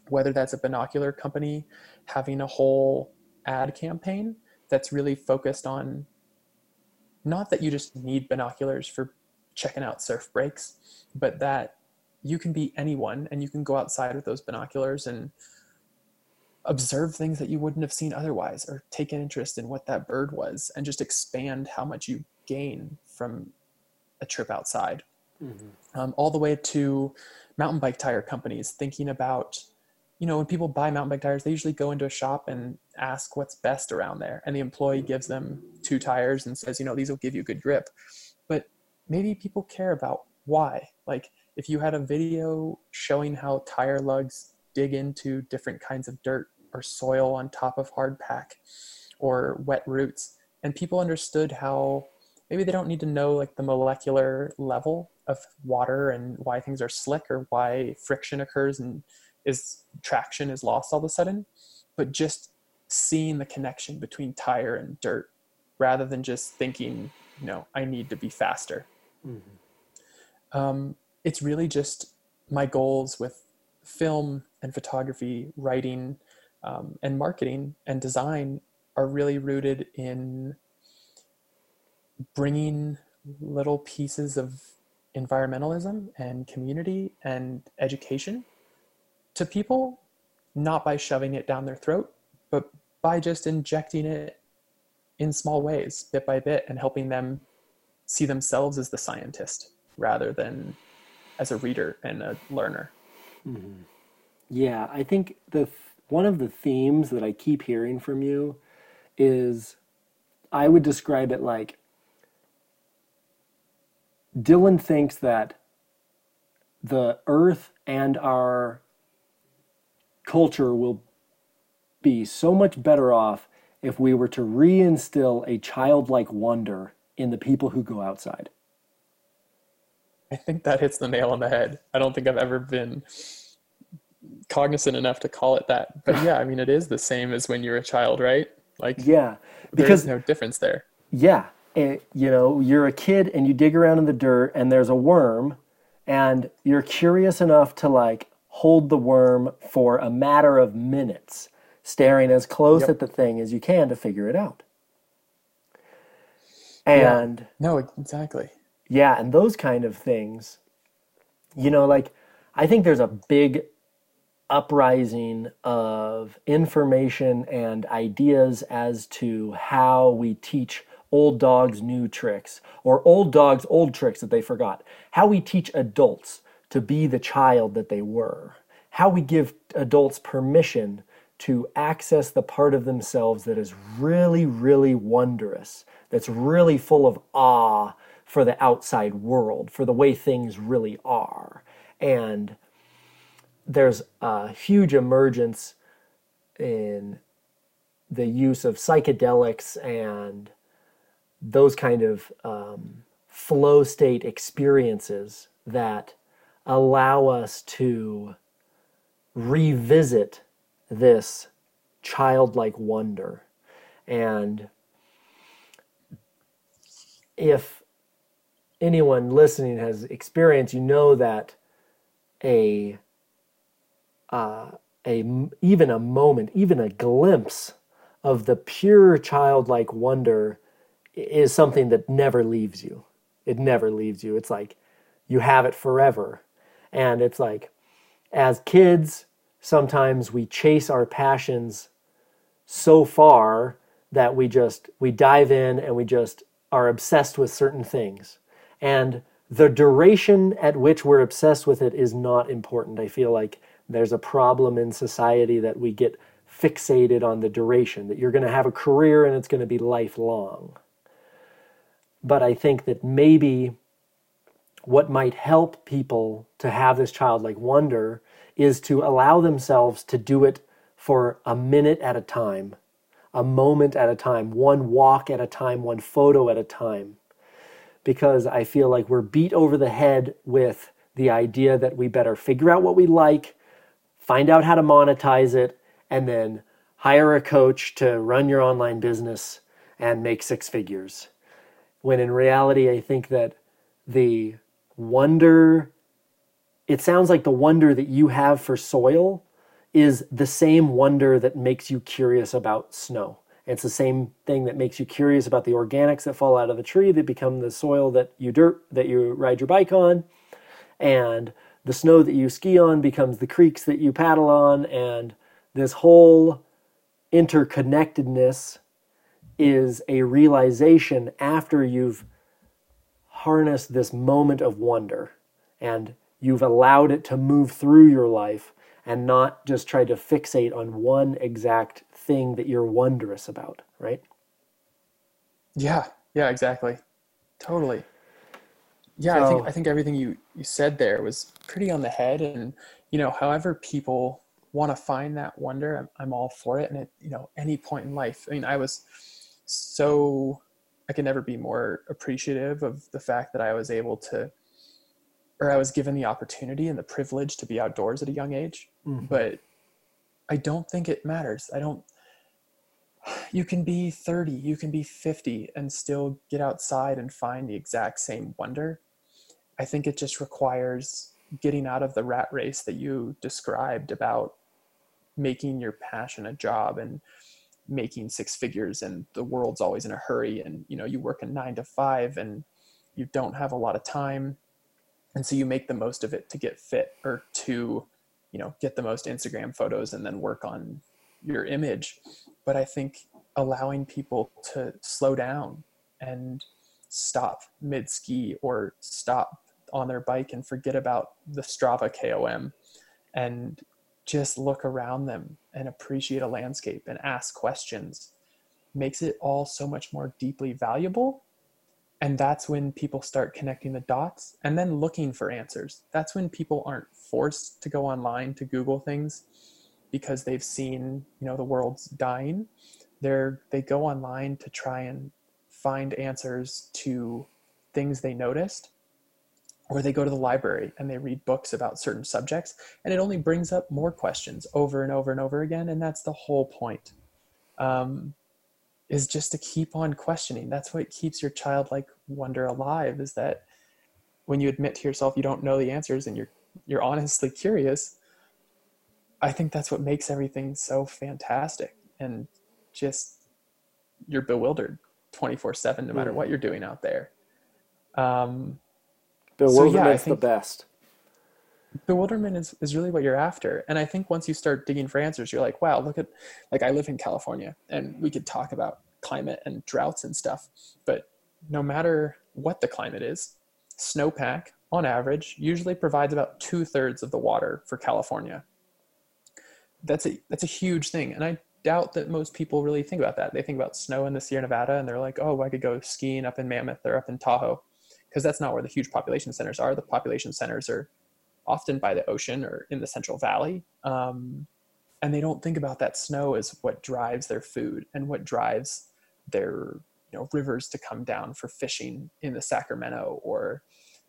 Whether that's a binocular company having a whole ad campaign that's really focused on not that you just need binoculars for checking out surf breaks, but that you can be anyone and you can go outside with those binoculars and observe things that you wouldn't have seen otherwise or take an interest in what that bird was and just expand how much you gain from a trip outside mm-hmm. um, all the way to mountain bike tire companies thinking about you know when people buy mountain bike tires they usually go into a shop and ask what's best around there and the employee gives them two tires and says you know these will give you good grip but maybe people care about why. Like if you had a video showing how tire lugs dig into different kinds of dirt or soil on top of hard pack or wet roots, and people understood how maybe they don't need to know like the molecular level of water and why things are slick or why friction occurs and is traction is lost all of a sudden but just seeing the connection between tire and dirt rather than just thinking you know i need to be faster mm-hmm. um, it's really just my goals with film and photography writing um, and marketing and design are really rooted in bringing little pieces of environmentalism and community and education to people, not by shoving it down their throat, but by just injecting it in small ways, bit by bit, and helping them see themselves as the scientist rather than as a reader and a learner. Mm-hmm. Yeah, I think the one of the themes that I keep hearing from you is I would describe it like Dylan thinks that the earth and our culture will be so much better off if we were to reinstill a childlike wonder in the people who go outside. I think that hits the nail on the head. I don't think I've ever been cognizant enough to call it that. But yeah, I mean, it is the same as when you're a child, right? Like, yeah, because there's no difference there. Yeah, and, you know, you're a kid and you dig around in the dirt and there's a worm and you're curious enough to like hold the worm for a matter of minutes, staring as close yep. at the thing as you can to figure it out. And yeah. no, exactly. Yeah, and those kind of things, you know, like I think there's a big uprising of information and ideas as to how we teach old dogs new tricks or old dogs old tricks that they forgot. How we teach adults to be the child that they were. How we give adults permission to access the part of themselves that is really, really wondrous, that's really full of awe for the outside world, for the way things really are. And there's a huge emergence in the use of psychedelics and those kind of um, flow state experiences that allow us to revisit this childlike wonder. And if anyone listening has experience, you know that a uh, a even a moment, even a glimpse of the pure childlike wonder is something that never leaves you. It never leaves you. It's like you have it forever. And it's like, as kids, sometimes we chase our passions so far that we just we dive in and we just are obsessed with certain things. And the duration at which we're obsessed with it is not important. I feel like there's a problem in society that we get fixated on the duration that you're going to have a career and it's going to be lifelong. But I think that maybe what might help people to have this childlike wonder is to allow themselves to do it for a minute at a time, a moment at a time, one walk at a time, one photo at a time. Because I feel like we're beat over the head with the idea that we better figure out what we like, find out how to monetize it, and then hire a coach to run your online business and make six figures when in reality, I think that the wonder, it sounds like the wonder that you have for soil is the same wonder that makes you curious about snow. It's the same thing that makes you curious about the organics that fall out of the tree that become the soil that you dirt that you ride your bike on, and the snow that you ski on becomes the creeks that you paddle on, and this whole interconnectedness is a realization after you've harnessed this moment of wonder. And you've allowed it to move through your life and not just try to fixate on one exact thing that you're wondrous about, right? Yeah, yeah, exactly. Totally. Yeah, so, I think I think everything you you said there was pretty on the head and you know, however people want to find that wonder, I'm, I'm all for it and at, you know, any point in life. I mean, I was so I can never be more appreciative of the fact that I was able to, or I was given the opportunity and the privilege to be outdoors at a young age. Mm-hmm. But I don't think it matters. I don't, you can be 30, you can be 50 and still get outside and find the exact same wonder. I think it just requires getting out of the rat race that you described about making your passion a job and making six figures and the world's always in a hurry and you know you work a 9 to 5 and you don't have a lot of time and so you make the most of it to get fit or to you know get the most Instagram photos and then work on your image but I think allowing people to slow down and stop mid ski or stop on their bike and forget about the Strava KOM and just look around them and appreciate a landscape and ask questions makes it all so much more deeply valuable. And that's when people start connecting the dots and then looking for answers. That's when people aren't forced to go online to Google things because they've seen, you know, the world's dying. They're they go online to try and find answers to things they noticed or they go to the library and they read books about certain subjects and it only brings up more questions over and over and over again and that's the whole point um, is just to keep on questioning that's what keeps your childlike wonder alive is that when you admit to yourself you don't know the answers and you're you're honestly curious i think that's what makes everything so fantastic and just you're bewildered 24 7 no matter mm. what you're doing out there um, Bewilderment's so, yeah, the best. Bewilderment is, is really what you're after. And I think once you start digging for answers, you're like, wow, look at, like, I live in California and we could talk about climate and droughts and stuff. But no matter what the climate is, snowpack, on average, usually provides about two thirds of the water for California. That's a, that's a huge thing. And I doubt that most people really think about that. They think about snow in the Sierra Nevada and they're like, oh, I could go skiing up in Mammoth or up in Tahoe because that's not where the huge population centers are. The population centers are often by the ocean or in the Central Valley. Um, and they don't think about that snow as what drives their food and what drives their you know rivers to come down for fishing in the Sacramento or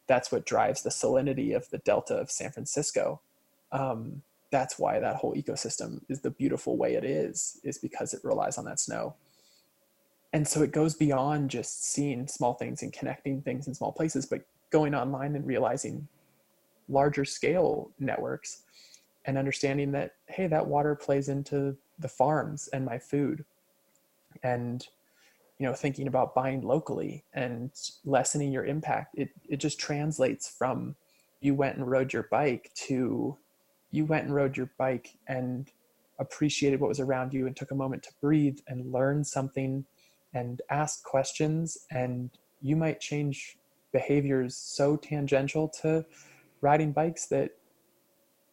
that's what drives the salinity of the delta of San Francisco. Um, that's why that whole ecosystem is the beautiful way it is, is because it relies on that snow and so it goes beyond just seeing small things and connecting things in small places but going online and realizing larger scale networks and understanding that hey that water plays into the farms and my food. And you know thinking about buying locally and lessening your impact it it just translates from you went and rode your bike to you went and rode your bike and appreciated what was around you and took a moment to breathe and learn something and ask questions. And you might change behaviors so tangential to riding bikes that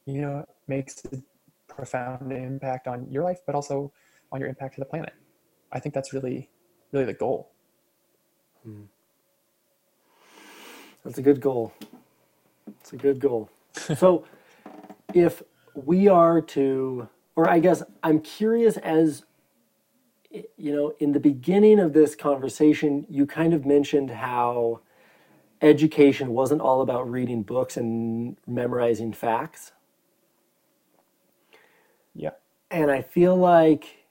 you know makes a profound impact on your life but also on your impact to the planet. I think that's really really the goal. Hmm. that's a good goal. It's a good goal. *laughs* So if we are to or i guess i'm curious as you know, in the beginning of this conversation, you kind of mentioned how education wasn't all about reading books and memorizing facts. Yeah. And I feel like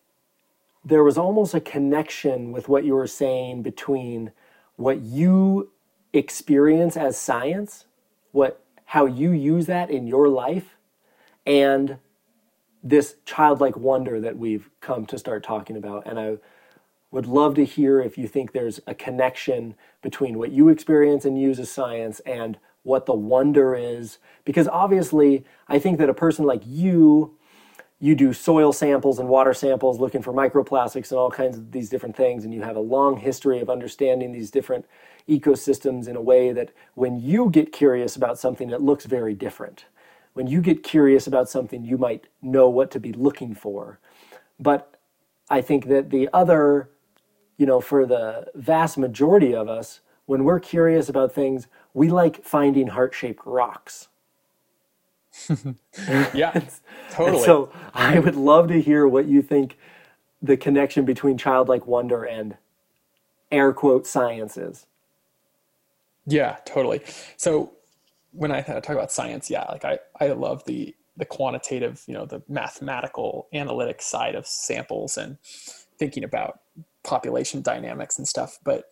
there was almost a connection with what you were saying between what you experience as science, what how you use that in your life, and this childlike wonder that we've come to start talking about. And I would love to hear if you think there's a connection between what you experience and use as science and what the wonder is. Because obviously, I think that a person like you, you do soil samples and water samples looking for microplastics and all kinds of these different things, and you have a long history of understanding these different ecosystems in a way that when you get curious about something, it looks very different when you get curious about something, you might know what to be looking for. But I think that the other, you know, for the vast majority of us, when we're curious about things, we like finding heart shaped rocks. *laughs* yeah, totally. so I would love to hear what you think the connection between childlike wonder and air quote science is. Yeah, totally. So when I talk about science, yeah, like I, I love the the quantitative, you know, the mathematical analytic side of samples and thinking about population dynamics and stuff. But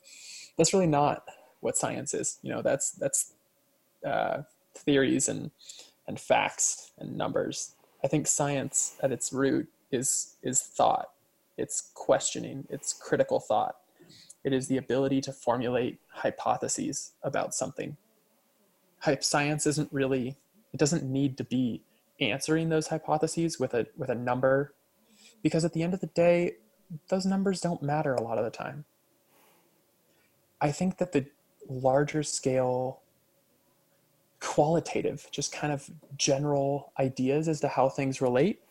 that's really not what science is. You know, that's that's uh, theories and and facts and numbers. I think science at its root is is thought. It's questioning. It's critical thought. It is the ability to formulate hypotheses about something. Science isn't really. It doesn't need to be answering those hypotheses with a with a number, because at the end of the day, those numbers don't matter a lot of the time. I think that the larger scale qualitative, just kind of general ideas as to how things relate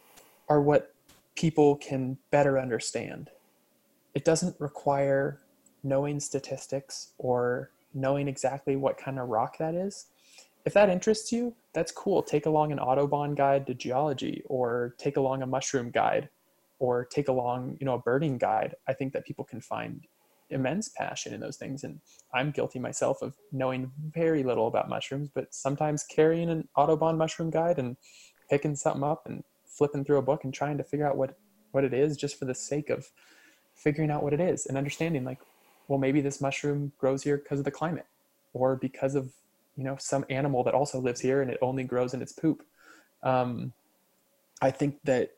are what people can better understand. It doesn't require knowing statistics or knowing exactly what kind of rock that is. If that interests you, that's cool. Take along an Audubon guide to geology or take along a mushroom guide or take along, you know, a birding guide. I think that people can find immense passion in those things. And I'm guilty myself of knowing very little about mushrooms, but sometimes carrying an Audubon mushroom guide and picking something up and flipping through a book and trying to figure out what, what it is just for the sake of figuring out what it is and understanding like, well, maybe this mushroom grows here because of the climate or because of, you know, some animal that also lives here and it only grows in its poop. Um, I think that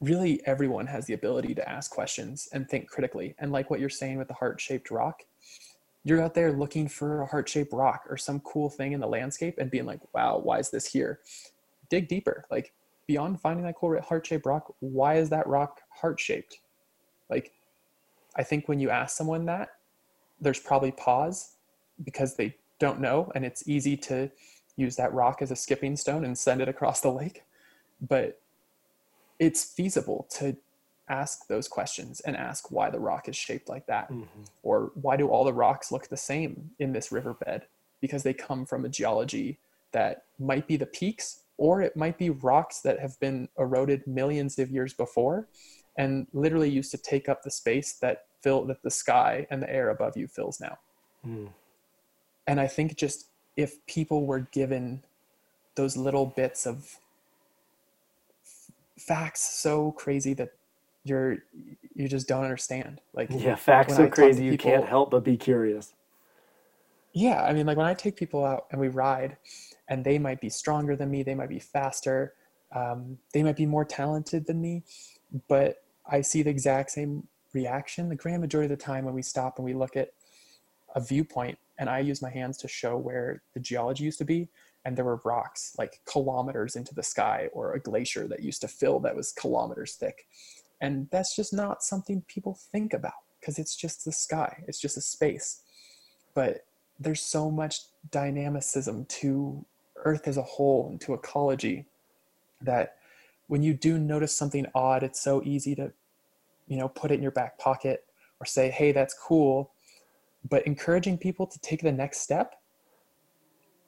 really everyone has the ability to ask questions and think critically. And like what you're saying with the heart shaped rock, you're out there looking for a heart shaped rock or some cool thing in the landscape and being like, wow, why is this here? Dig deeper. Like beyond finding that cool heart shaped rock, why is that rock heart shaped? Like, I think when you ask someone that, there's probably pause because they don't know. And it's easy to use that rock as a skipping stone and send it across the lake. But it's feasible to ask those questions and ask why the rock is shaped like that mm-hmm. or why do all the rocks look the same in this riverbed because they come from a geology that might be the peaks or it might be rocks that have been eroded millions of years before and literally used to take up the space that fill that the sky and the air above you fills now mm. and i think just if people were given those little bits of facts so crazy that you're you just don't understand. Like yeah facts so crazy people, you can't help but be curious. Yeah i mean like when i take people out and we ride and they might be stronger than me they might be faster um, they might be more talented than me but i see the exact same reaction the grand majority of the time when we stop and we look at a viewpoint and i use my hands to show where the geology used to be and there were rocks like kilometers into the sky or a glacier that used to fill that was kilometers thick. And that's just not something people think about because it's just the sky it's just a space. But there's so much dynamicism to earth as a whole and to ecology that when you do notice something odd it's so easy to you know put it in your back pocket or say hey that's cool. But encouraging people to take the next step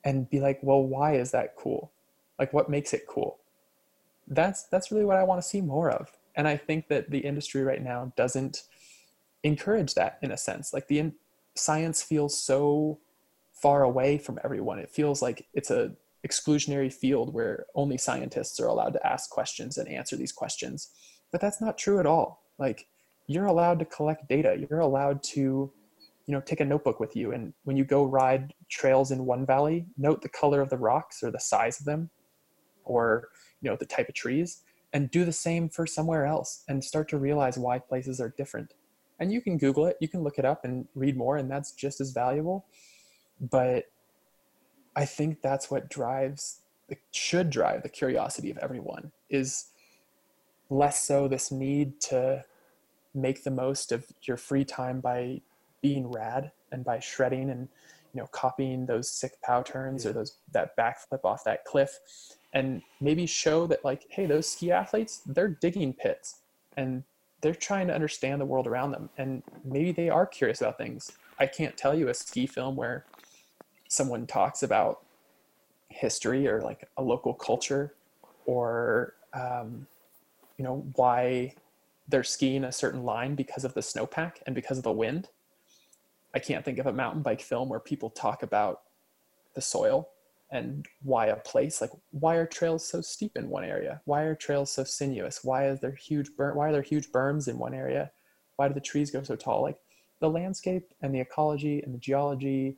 and be like, well, why is that cool? Like, what makes it cool? That's that's really what I want to see more of. And I think that the industry right now doesn't encourage that in a sense. Like the in- science feels so far away from everyone. It feels like it's a exclusionary field where only scientists are allowed to ask questions and answer these questions. But that's not true at all. Like you're allowed to collect data. You're allowed to you know take a notebook with you and when you go ride trails in one valley note the color of the rocks or the size of them or you know the type of trees and do the same for somewhere else and start to realize why places are different. And you can google it you can look it up and read more and that's just as valuable. But i think that's what drives should drive the curiosity of everyone is less so this need to make the most of your free time by being rad and by shredding and you know copying those sick pow turns or those that backflip off that cliff and maybe show that like hey those ski athletes they're digging pits and they're trying to understand the world around them and maybe they are curious about things. I can't tell you a ski film where someone talks about history or like a local culture or um, you know why they're skiing a certain line because of the snowpack and because of the wind I can't think of a mountain bike film where people talk about the soil and why a place like why are trails so steep in one area? Why are trails so sinuous? Why is there huge burn why are there huge berms in one area? Why do the trees go so tall? Like the landscape and the ecology and the geology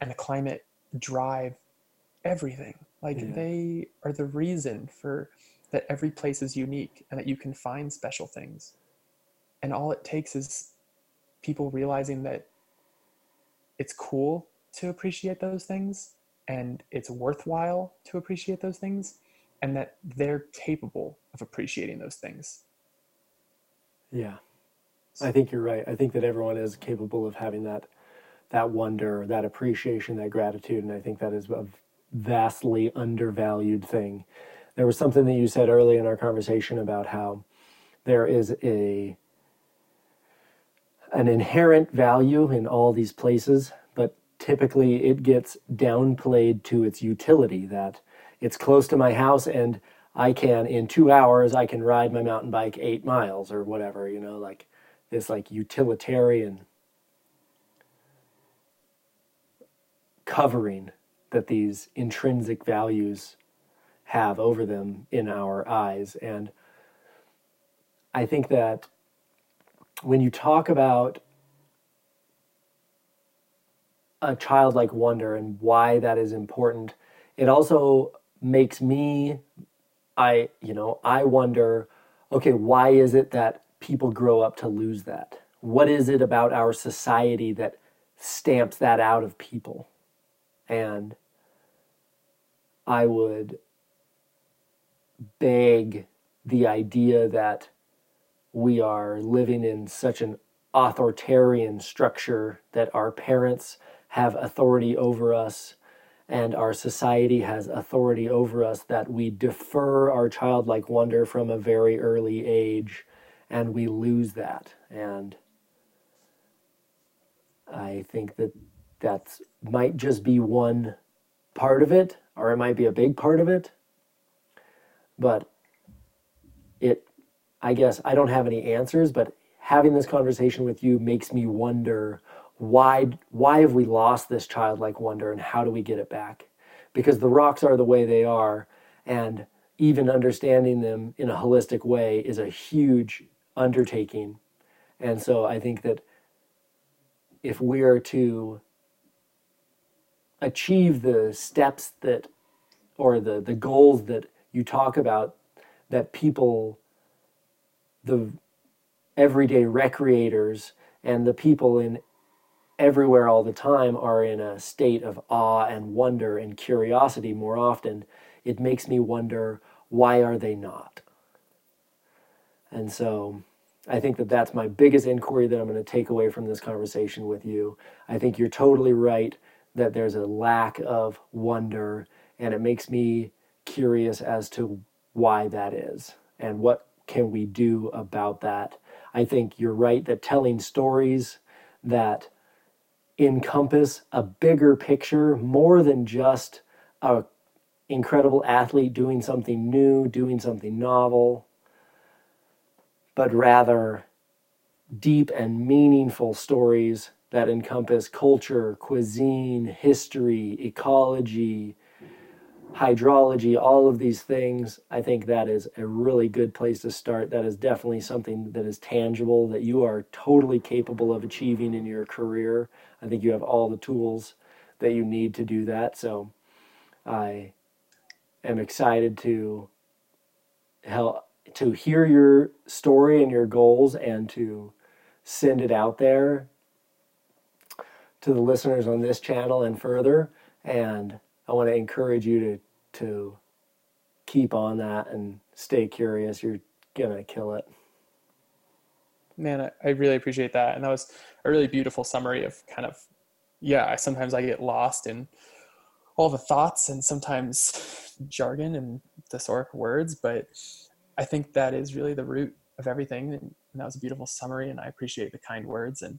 and the climate drive everything. Like yeah. they are the reason for that every place is unique and that you can find special things. And all it takes is people realizing that it's cool to appreciate those things and it's worthwhile to appreciate those things and that they're capable of appreciating those things. Yeah. I think you're right. I think that everyone is capable of having that that wonder, that appreciation, that gratitude and I think that is a vastly undervalued thing. There was something that you said early in our conversation about how there is a an inherent value in all these places but typically it gets downplayed to its utility that it's close to my house and I can in two hours I can ride my mountain bike eight miles or whatever, you know, like this like utilitarian covering that these intrinsic values have over them in our eyes. And I think that when you talk about a childlike wonder and why that is important. It also makes me, I, you know, I wonder, okay, why is it that people grow up to lose that? What is it about our society that stamps that out of people? And I would beg the idea that we are living in such an authoritarian structure that our parents have authority over us and our society has authority over us that we defer our childlike wonder from a very early age and we lose that. And i think that that might just be one part of it or it might be a big part of it. But i guess i don't have any answers but having this conversation with you makes me wonder why why have we lost this childlike wonder and how do we get it back? Because the rocks are the way they are and even understanding them in a holistic way is a huge undertaking. And so i think that if we are to achieve the steps that or the the goals that you talk about that people the everyday recreators and the people in everywhere all the time are in a state of awe and wonder and curiosity more often, it makes me wonder why are they not? And so I think that that's my biggest inquiry that I'm going to take away from this conversation with you. I think you're totally right that there's a lack of wonder, and it makes me curious as to why that is and what can we do about that. I think you're right that telling stories that encompass a bigger picture more than just a incredible athlete doing something new, doing something novel, but rather deep and meaningful stories that encompass culture, cuisine, history, ecology, hydrology, all of these things, I think that is a really good place to start. That is definitely something that is tangible, that you are totally capable of achieving in your career. I think you have all the tools that you need to do that. So I am excited to help to hear your story and your goals and to send it out there to the listeners on this channel and further. And I want to encourage you to to keep on that and stay curious. You're gonna kill it. Man, I, I really appreciate that, and that was a really beautiful summary of kind of yeah. I sometimes I get lost in all the thoughts and sometimes jargon and thesauric words, but I think that is really the root of everything. And that was a beautiful summary, and I appreciate the kind words. And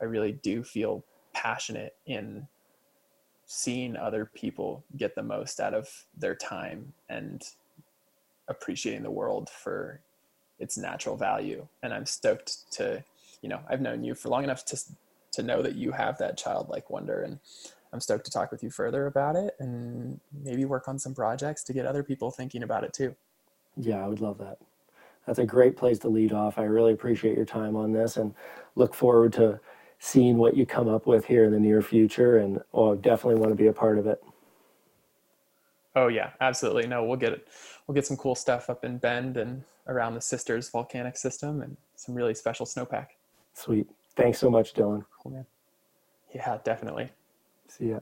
I really do feel passionate in seeing other people get the most out of their time and appreciating the world for its natural value. And i'm stoked to you know i've known you for long enough to to know that you have that childlike wonder. And i'm stoked to talk with you further about it and maybe work on some projects to get other people thinking about it too. Yeah i would love that. That's a great place to lead off. I really appreciate your time on this and look forward to seeing what you come up with here in the near future and oh definitely want to be a part of it. Oh yeah absolutely. No we'll get it. We'll get some cool stuff up in bend and around the sisters volcanic system and some really special snowpack. Sweet. Thanks so much dylan. Cool man. Yeah definitely. See ya